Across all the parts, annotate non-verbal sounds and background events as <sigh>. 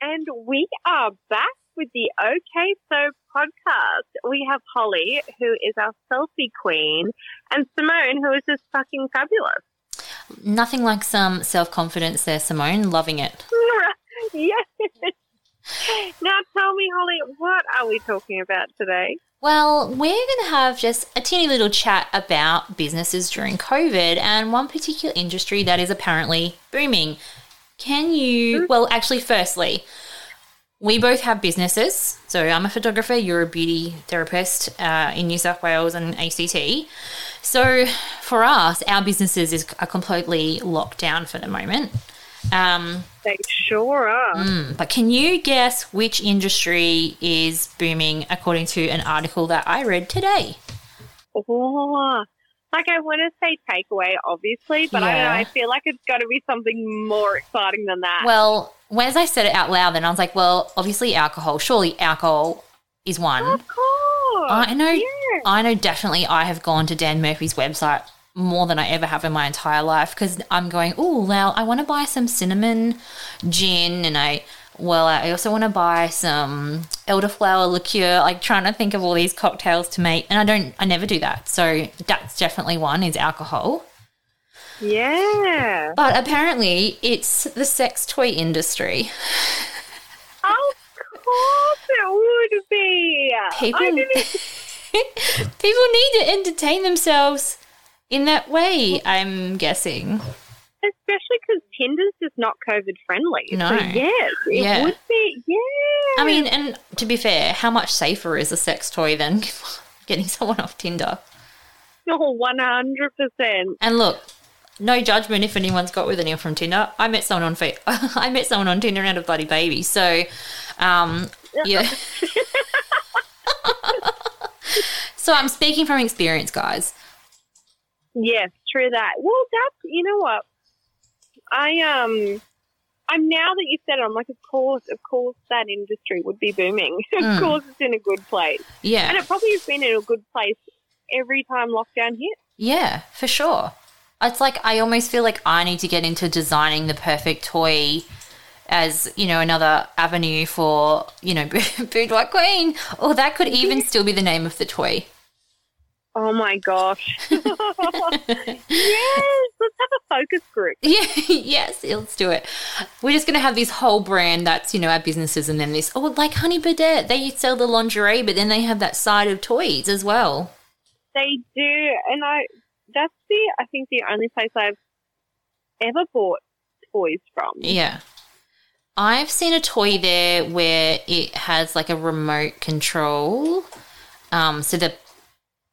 and we are back with the OK So podcast. We have Holly, who is our selfie queen, and Simone, who is just fucking fabulous. Nothing like some self confidence there, Simone. Loving it. <laughs> yes. Now tell me, Holly, what are we talking about today? Well, we're going to have just a teeny little chat about businesses during COVID and one particular industry that is apparently booming. Can you, well, actually, firstly, we both have businesses. So I'm a photographer, you're a beauty therapist uh, in New South Wales and ACT. So for us, our businesses is, are completely locked down for the moment. Um, they sure are. Mm, but can you guess which industry is booming according to an article that I read today? Oh, like I want to say takeaway, obviously, but yeah. I don't know. I feel like it's got to be something more exciting than that. Well, as I said it out loud, then I was like, well, obviously alcohol. Surely alcohol is one. Of course. I know. Yeah. I know. Definitely, I have gone to Dan Murphy's website more than I ever have in my entire life because I'm going, oh, now I want to buy some cinnamon gin and I well, I also want to buy some elderflower liqueur, like trying to think of all these cocktails to make. And I don't, I never do that. So that's definitely one is alcohol. Yeah. But apparently it's the sex toy industry. Of course it would be. People, <laughs> people need to entertain themselves in that way, I'm guessing. Especially because Tinder's just not COVID friendly. No. So yes, it Yeah. would be. Yeah. I mean, and to be fair, how much safer is a sex toy than <laughs> getting someone off Tinder? oh, 100%. And look, no judgment if anyone's got with anyone from Tinder. I met someone on fa- <laughs> I met someone on Tinder and had a bloody baby. So, um, yeah. <laughs> so I'm speaking from experience, guys. Yes, true that. Well, that's, you know what? I, um, I'm now that you said it, I'm like, of course, of course, that industry would be booming. <laughs> of Mm. course, it's in a good place. Yeah. And it probably has been in a good place every time lockdown hit. Yeah, for sure. It's like I almost feel like I need to get into designing the perfect toy as, you know, another avenue for, you know, <laughs> Boudoir Queen. Or that could <laughs> even still be the name of the toy. Oh my gosh. <laughs> <laughs> yes, let's have a focus group. <laughs> Yeah, yes, let's do it. We're just going to have this whole brand that's, you know, our businesses and then this, oh, like Honey Birdette, they sell the lingerie, but then they have that side of toys as well. They do, and I that's the I think the only place I've ever bought toys from. Yeah. I've seen a toy there where it has like a remote control. Um, so the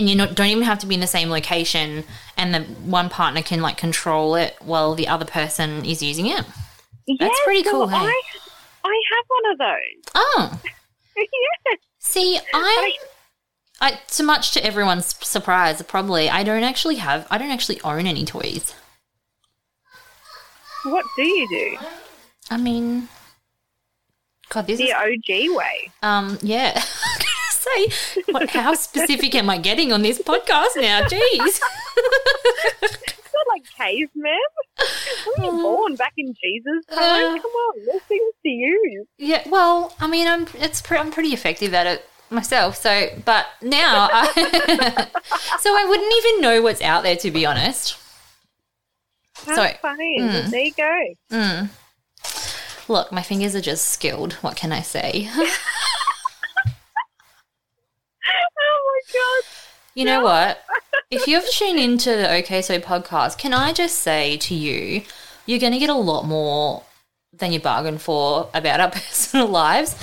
and you don't even have to be in the same location, and the one partner can like control it while the other person is using it. That's pretty so cool, hey? I I have one of those. Oh, <laughs> yes. see, I, I to much to everyone's surprise, probably I don't actually have, I don't actually own any toys. What do you do? I mean, God, this is The OG way. Um, yeah. <laughs> Say, what, how specific am I getting on this podcast now? Jeez. It's not like cavemen. Were you born back in Jesus' time? Uh. Come on, things to use. Yeah. Well, I mean, I'm it's pre- I'm pretty effective at it myself. So, but now, I, <laughs> so I wouldn't even know what's out there to be honest. Have So, fun. mm. There you go. Mm. Look, my fingers are just skilled. What can I say? <laughs> Oh my god. You know what? <laughs> If you've tuned into the OK So podcast, can I just say to you, you're going to get a lot more than you bargained for about our <laughs> personal lives.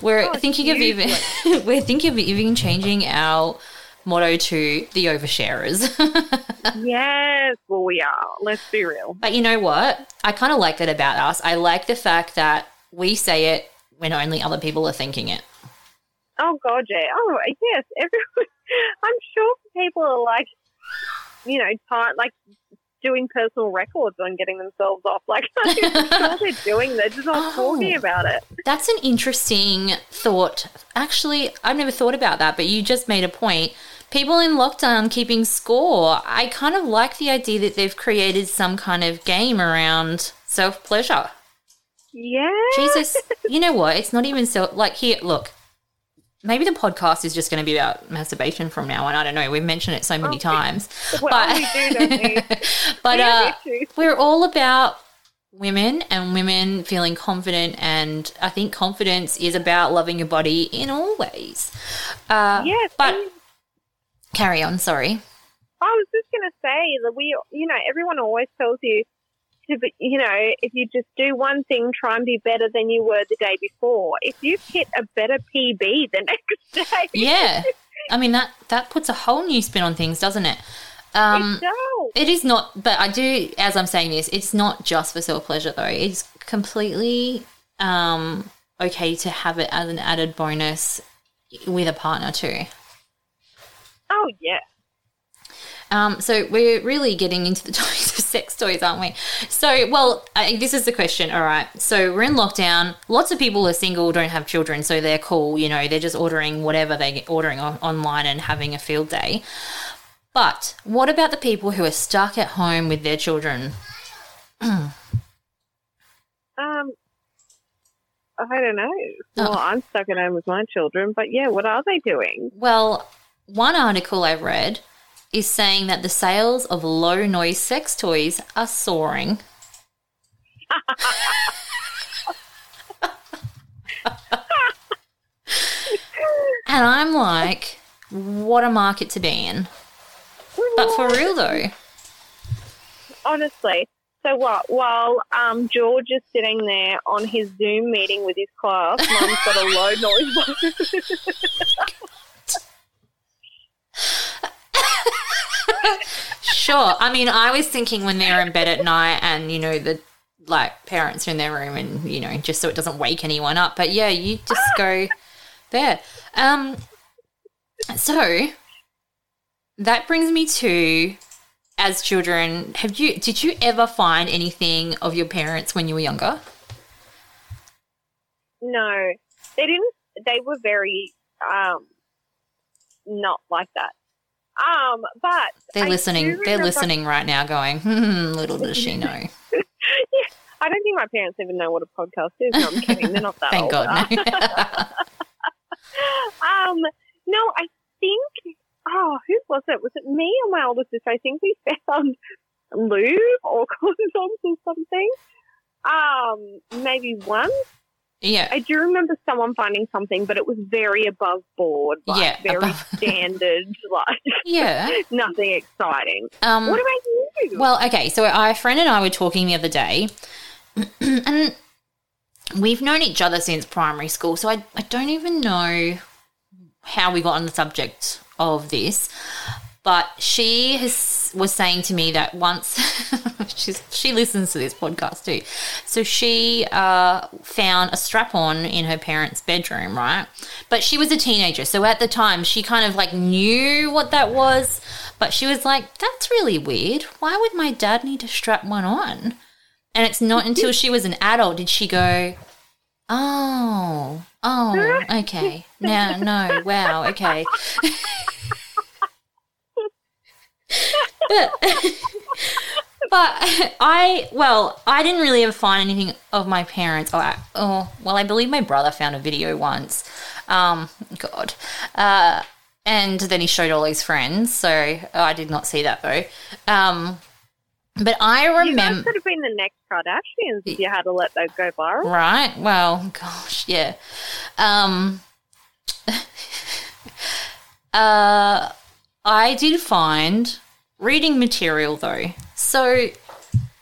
We're Oh, thinking of even <laughs> we're thinking of even changing our motto to the oversharers. Yes, well we are. Let's be real. but you know what? I kind of like that about us. I like the fact that we say it when only other people are thinking it. Oh god, yeah. Oh yes, everyone. <laughs> I'm sure people are like, you know, time like doing personal records on getting themselves off. Like <laughs> I'm sure <laughs> they're doing. They're just not Oh. talking about it. That's an interesting thought. Actually, I've never thought about that, but you just made a point. People in lockdown keeping score. I kind of like the idea that they've created some kind of game around self pleasure. Yeah. Jesus, you know what? It's not even so. Like here, look. Maybe the podcast is just going to be about masturbation from now on. I don't know. We've mentioned it so many Okay. times, <laughs> Well, but we do, <laughs> we? but We uh, we're all about women and women feeling confident, and I think confidence is about loving your body in all ways. Uh, Yes, but and carry on. Sorry. I was just going to say that we, you know, everyone always tells you to, be, you know, if you just do one thing, try and be better than you were the day before. If you've hit a better PB the <laughs> next day, Yeah, <laughs> I mean that that puts a whole new spin on things, doesn't it? Um, it does. It is not, but I do, as I'm saying this, it's not just for self pleasure though. It's completely um, okay to have it as an added bonus with a partner too. Oh yeah. Um, so we're really getting into the <laughs> topics of sex toys, aren't we? So, well, I, this is the question. All right. So we're in lockdown. Lots of people are single, don't have children, so they're cool. You know, they're just ordering whatever they get ordering on, online and having a field day. But what about the people who are stuck at home with their children? <clears throat> Um, I don't know. Well, Oh. I'm stuck at home with my children, but yeah, what are they doing? Well, one article I read is saying that the sales of low noise sex toys are soaring. and I'm like, what a market to be in. But for real though, honestly. So what? While um, George is sitting there on his Zoom meeting with his class, Mum's got a low noise. <laughs> sure. I mean, I was thinking when they're in bed at night and, you know, the like parents are in their room and, you know, just so it doesn't wake anyone up. But yeah, you just go there. Um, so that brings me to as children, have you did you ever find anything of your parents when you were younger? no, they didn't. They were very um, not like that. Um, but They're I listening. They're listening right now, going, hmm, <laughs> little does she know. <laughs> I don't think my parents even know what a podcast is. No, I'm <laughs> kidding. They're not that Thank old. God. No. Um, no, I think. Oh, who was it? Was it me or my older sister? I think we found lube or condoms or something. Um, maybe one. Yeah. I do remember someone finding something, but it was very above board, like Yeah, very above- <laughs> standard, like Yeah. <laughs> nothing exciting. Um, What about you? Well, okay, so our friend and I were talking the other day, <clears throat> and we've known each other since primary school, so I, I don't even know how we got on the subject of this. But she has was saying to me that once <laughs> she's she listens to this podcast too. So she uh, found a strap on in her parents' bedroom, right? But she was a teenager, so at the time she kind of like knew what that was, but she was like, "That's really weird. Why would my dad need to strap one on?" And it's not until she was an adult did she go, "Oh, oh, <laughs> okay, now, no, wow, okay." <laughs> but, <laughs> but I, well, I didn't really ever find anything of my parents. Oh, I, oh well, I believe my brother found a video once. Um, God. Uh, and then he showed all his friends. So oh, I did not see that though. Um, but I you remember. could have been the next Kardashians if you had to let those go viral. Right. Well, gosh, yeah. Um <laughs> uh I did find reading material though. So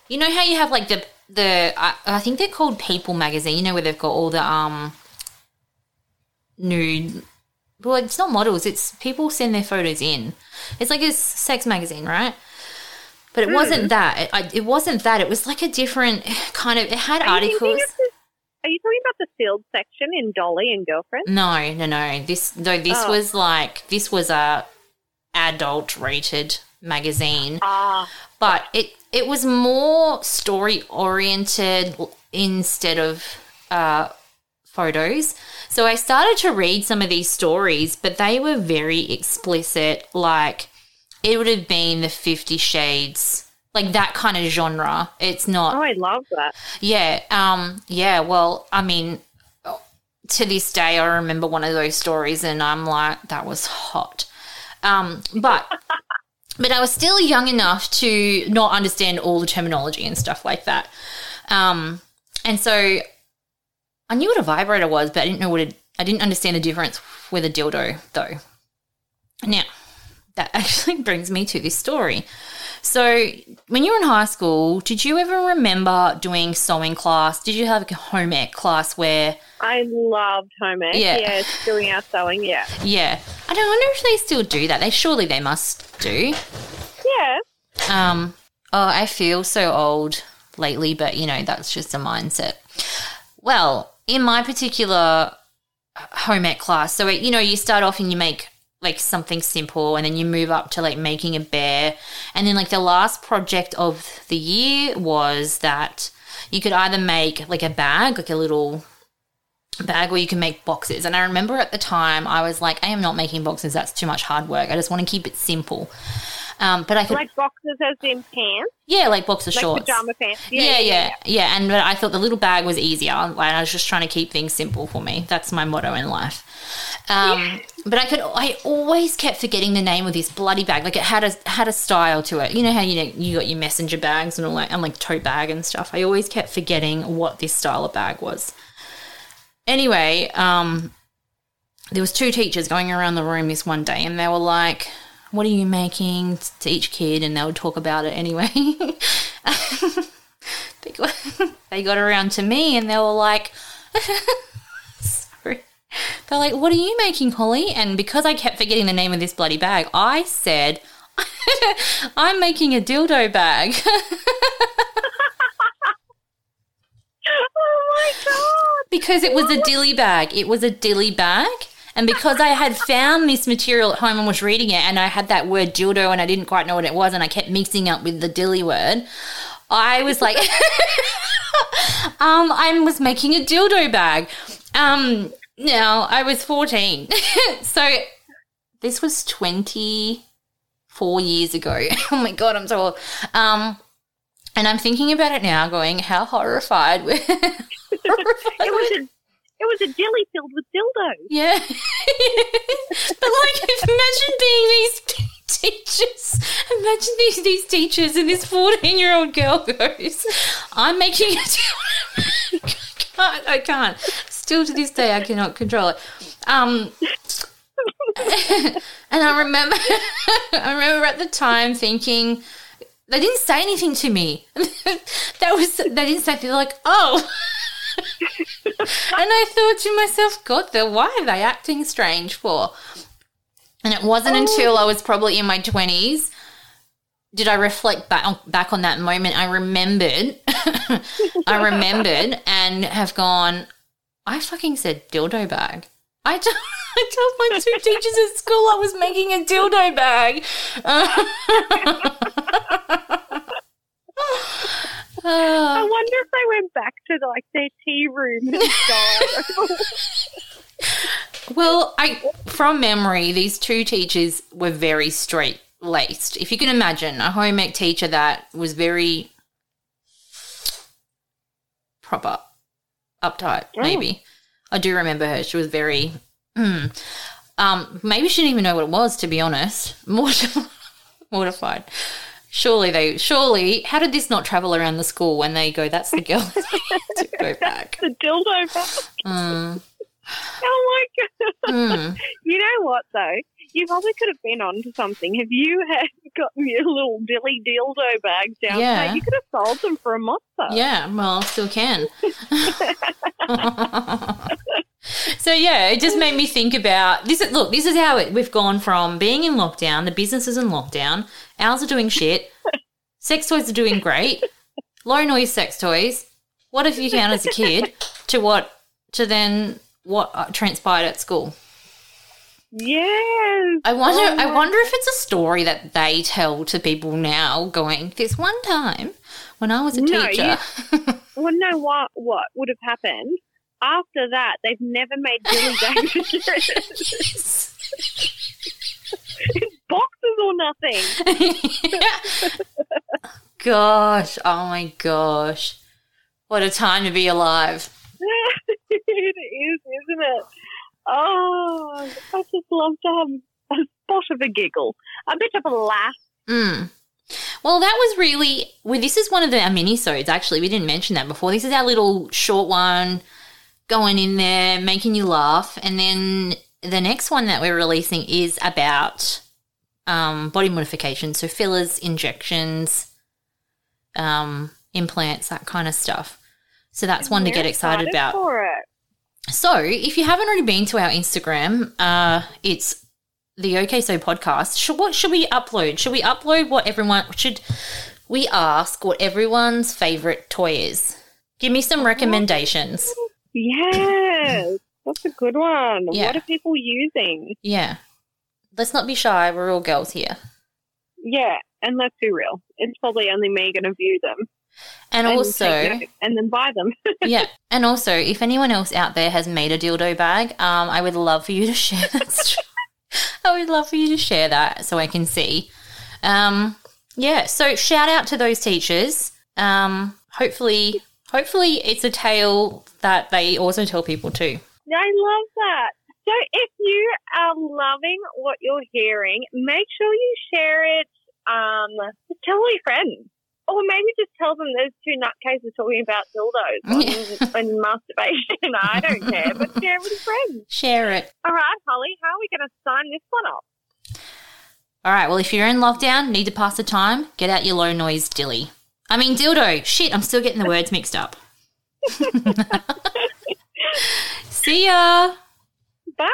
you know how you have like the the I, I think they're called People magazine, you know where they've got all the um nude well, it's not models, it's people send their photos in. It's like a sex magazine, right? But it wasn't that. It, I, it wasn't that. It was like a different kind of. It had Are you, articles. of are you talking about the field section in Dolly and Girlfriend? No, no, no. This no, this Oh. was like this was a adult rated magazine, Ah, but it it was more story oriented instead of uh, photos. So I started to read some of these stories, but they were very explicit. Like it would have been the Fifty Shades. like that kind of genre. It's not. Oh, I love that. Yeah. Um. Yeah. Well, I mean, to this day, I remember one of those stories, and I'm like, that was hot. Um. But. <laughs> But I was still young enough to not understand all the terminology and stuff like that. Um, and so I knew what a vibrator was, but I didn't know what it, I didn't understand the difference with a dildo, though. Now, that <laughs> actually brings me to this story. So, when you were in high school, did you ever remember doing sewing class? Did you have a home ec class where? I loved home ec. Yeah. Yeah. doing our sewing. Yeah. Yeah, don't wonder if they still do that. They surely they must do. Yeah. Um, oh, I feel so old lately, but you know, that's just a mindset. Well, in my particular home ec class, so you know, you start off and you make like something simple and then you move up to like making a bear. And then like the last project of the year was that you could either make like a bag, like a little bag where you can make boxes. And I remember at the time I was like, I am not making boxes, that's too much hard work. I just want to keep it simple. Um, but I could Like boxes as in pants, yeah, like boxer like shorts. pajama pants. Yeah, yeah, yeah, And but I thought the little bag was easier. Like I was just trying to keep things simple for me. That's my motto in life. Um, But I could, I always kept forgetting the name of this bloody bag. Like it had a had a style to it. You know how you know, you got your messenger bags and all that, and like tote bag and stuff. I always kept forgetting what this style of bag was. Anyway, um, there was two teachers going around the room this one day, and they were like, "What are you making?" to each kid, and they would talk about it anyway. <laughs> <laughs> they, got, around to me, and they were like, <laughs> They're like, "What are you making, Holly?" And because I kept forgetting the name of this bloody bag, I said, "I'm making a dildo bag." Oh my god! because it was a dilly bag. It was a dilly bag. And because I had found this material at home and was reading it, and I had that word dildo and I didn't quite know what it was, and I kept mixing up with the dilly word, I was like, <laughs> um, I was making a dildo bag. Um, now I was 14. <laughs> so this was 24 years ago. <laughs> oh my God, I'm so old. Um, and I'm thinking about it now, going, how horrified. we're- <laughs> horrified It was a it was a dilly filled with dildos. yeah. <laughs> but like, imagine being these teachers. Imagine these, these teachers and this 14 year old girl goes, I'm making a <laughs> I can't, I can't. Still to this day, I cannot control it. Um, and I remember, I remember at the time thinking, they didn't say anything to me. <laughs> that was, they didn't say, they're like, oh. <laughs> and I thought to myself, God, the why are they acting strange for? And it wasn't oh. until I was probably in my twenties did I reflect back on, back on that moment. I remembered, <laughs> I remembered, and have gone. I fucking said dildo bag. I told, I told my two teachers at school I was making a dildo bag. I Uh, wonder if they went back to like their tea room and died. <laughs> Well, I from memory, these two teachers were very straight laced. If you can imagine a home ec teacher that was very proper, uptight, maybe. I do remember her. She was very mm, um maybe she didn't even know what it was, to be honest. <laughs> Mortified. Mortified. Surely they surely how did this not travel around the school when they go, that's the girl to go <laughs> back. the dildo bag. Mm, <laughs> Oh my god! mm. <laughs> You know what though? You probably could have been onto something. Have you had gotten your little dilly dildo bags down Yeah. You could have sold them for a monster. Yeah, well, still can. so yeah, it just made me think about this. Is, look, this is how it, we've gone from being in lockdown. The business is in lockdown. Ours are doing shit. Sex toys are doing great. Low noise sex toys. What if you count as a kid? To what? To then what uh, transpired at school? Yes. I wonder. Oh I wonder if it's a story that they tell to people now. Going this one time when I was a No, teacher. <laughs> Well, no. What? What would have happened? After that, they've never made bags <laughs> again. Boxes or nothing. <laughs> gosh. Oh my gosh. What a time to be alive. <laughs> it is, isn't it? Oh, I just love to have a spot of a giggle, a bit of a laugh. Mm. Well, that was really. Well, this is one of the our mini-sodes, actually. We didn't mention that before. This is our little short one going in there, making you laugh. And then the next one that we're releasing is about um, body modification. So fillers, injections, um, implants, that kind of stuff. So that's one to get excited about. For it. So, if you haven't already been to our Instagram, uh, it's the OK So podcast. Should, what should we upload? Should we upload what everyone should we ask what everyone's favorite toy is? Give me some recommendations. Yes, that's a good one. Yeah. What are people using? Yeah. Let's not be shy. We're all girls here. Yeah, and let's be real. It's probably only me going to view them And and also, and then buy them. <laughs> yeah. And also, if anyone else out there has made a dildo bag, um, I would love for you to share that. <laughs> I would love for you to share that so I can see. Um, yeah. So shout out to those teachers. Um, hopefully, hopefully it's a tale that they also tell people too. I love that. So if loving what you're hearing, make sure you share it. Um, tell all your friends. Or maybe just tell them there's two nutcases talking about dildos <laughs> and, and masturbation. <laughs> I don't care, but share it with your friends. Share it. All right, Holly, how are we going to sign this one off? All right. Well, if you're in lockdown, need to pass the time, get out your low noise dilly. I mean dildo. Shit, I'm still getting the words mixed up. <laughs> See ya. Bye.